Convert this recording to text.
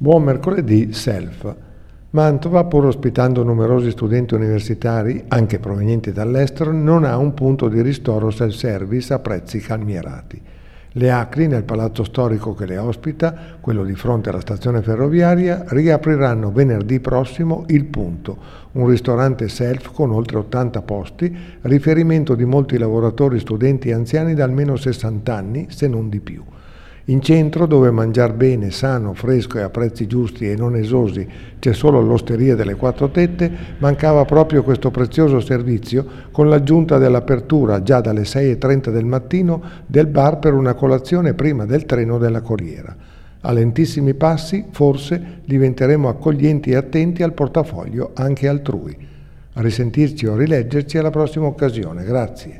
Buon mercoledì, Self. Mantova, pur ospitando numerosi studenti universitari, anche provenienti dall'estero, non ha un punto di ristoro self-service a prezzi calmierati. Le Acri, nel palazzo storico che le ospita, quello di fronte alla stazione ferroviaria, riapriranno venerdì prossimo il Punto, un ristorante self con oltre 80 posti, riferimento di molti lavoratori, studenti e anziani da almeno 60 anni, se non di più. In centro, dove mangiare bene, sano, fresco e a prezzi giusti e non esosi c'è solo l'osteria delle Quattro Tette, mancava proprio questo prezioso servizio con l'aggiunta dell'apertura già dalle 6.30 del mattino del bar per una colazione prima del treno della Corriera. A lentissimi passi, forse, diventeremo accoglienti e attenti al portafoglio anche altrui. A risentirci o rileggerci alla prossima occasione. Grazie.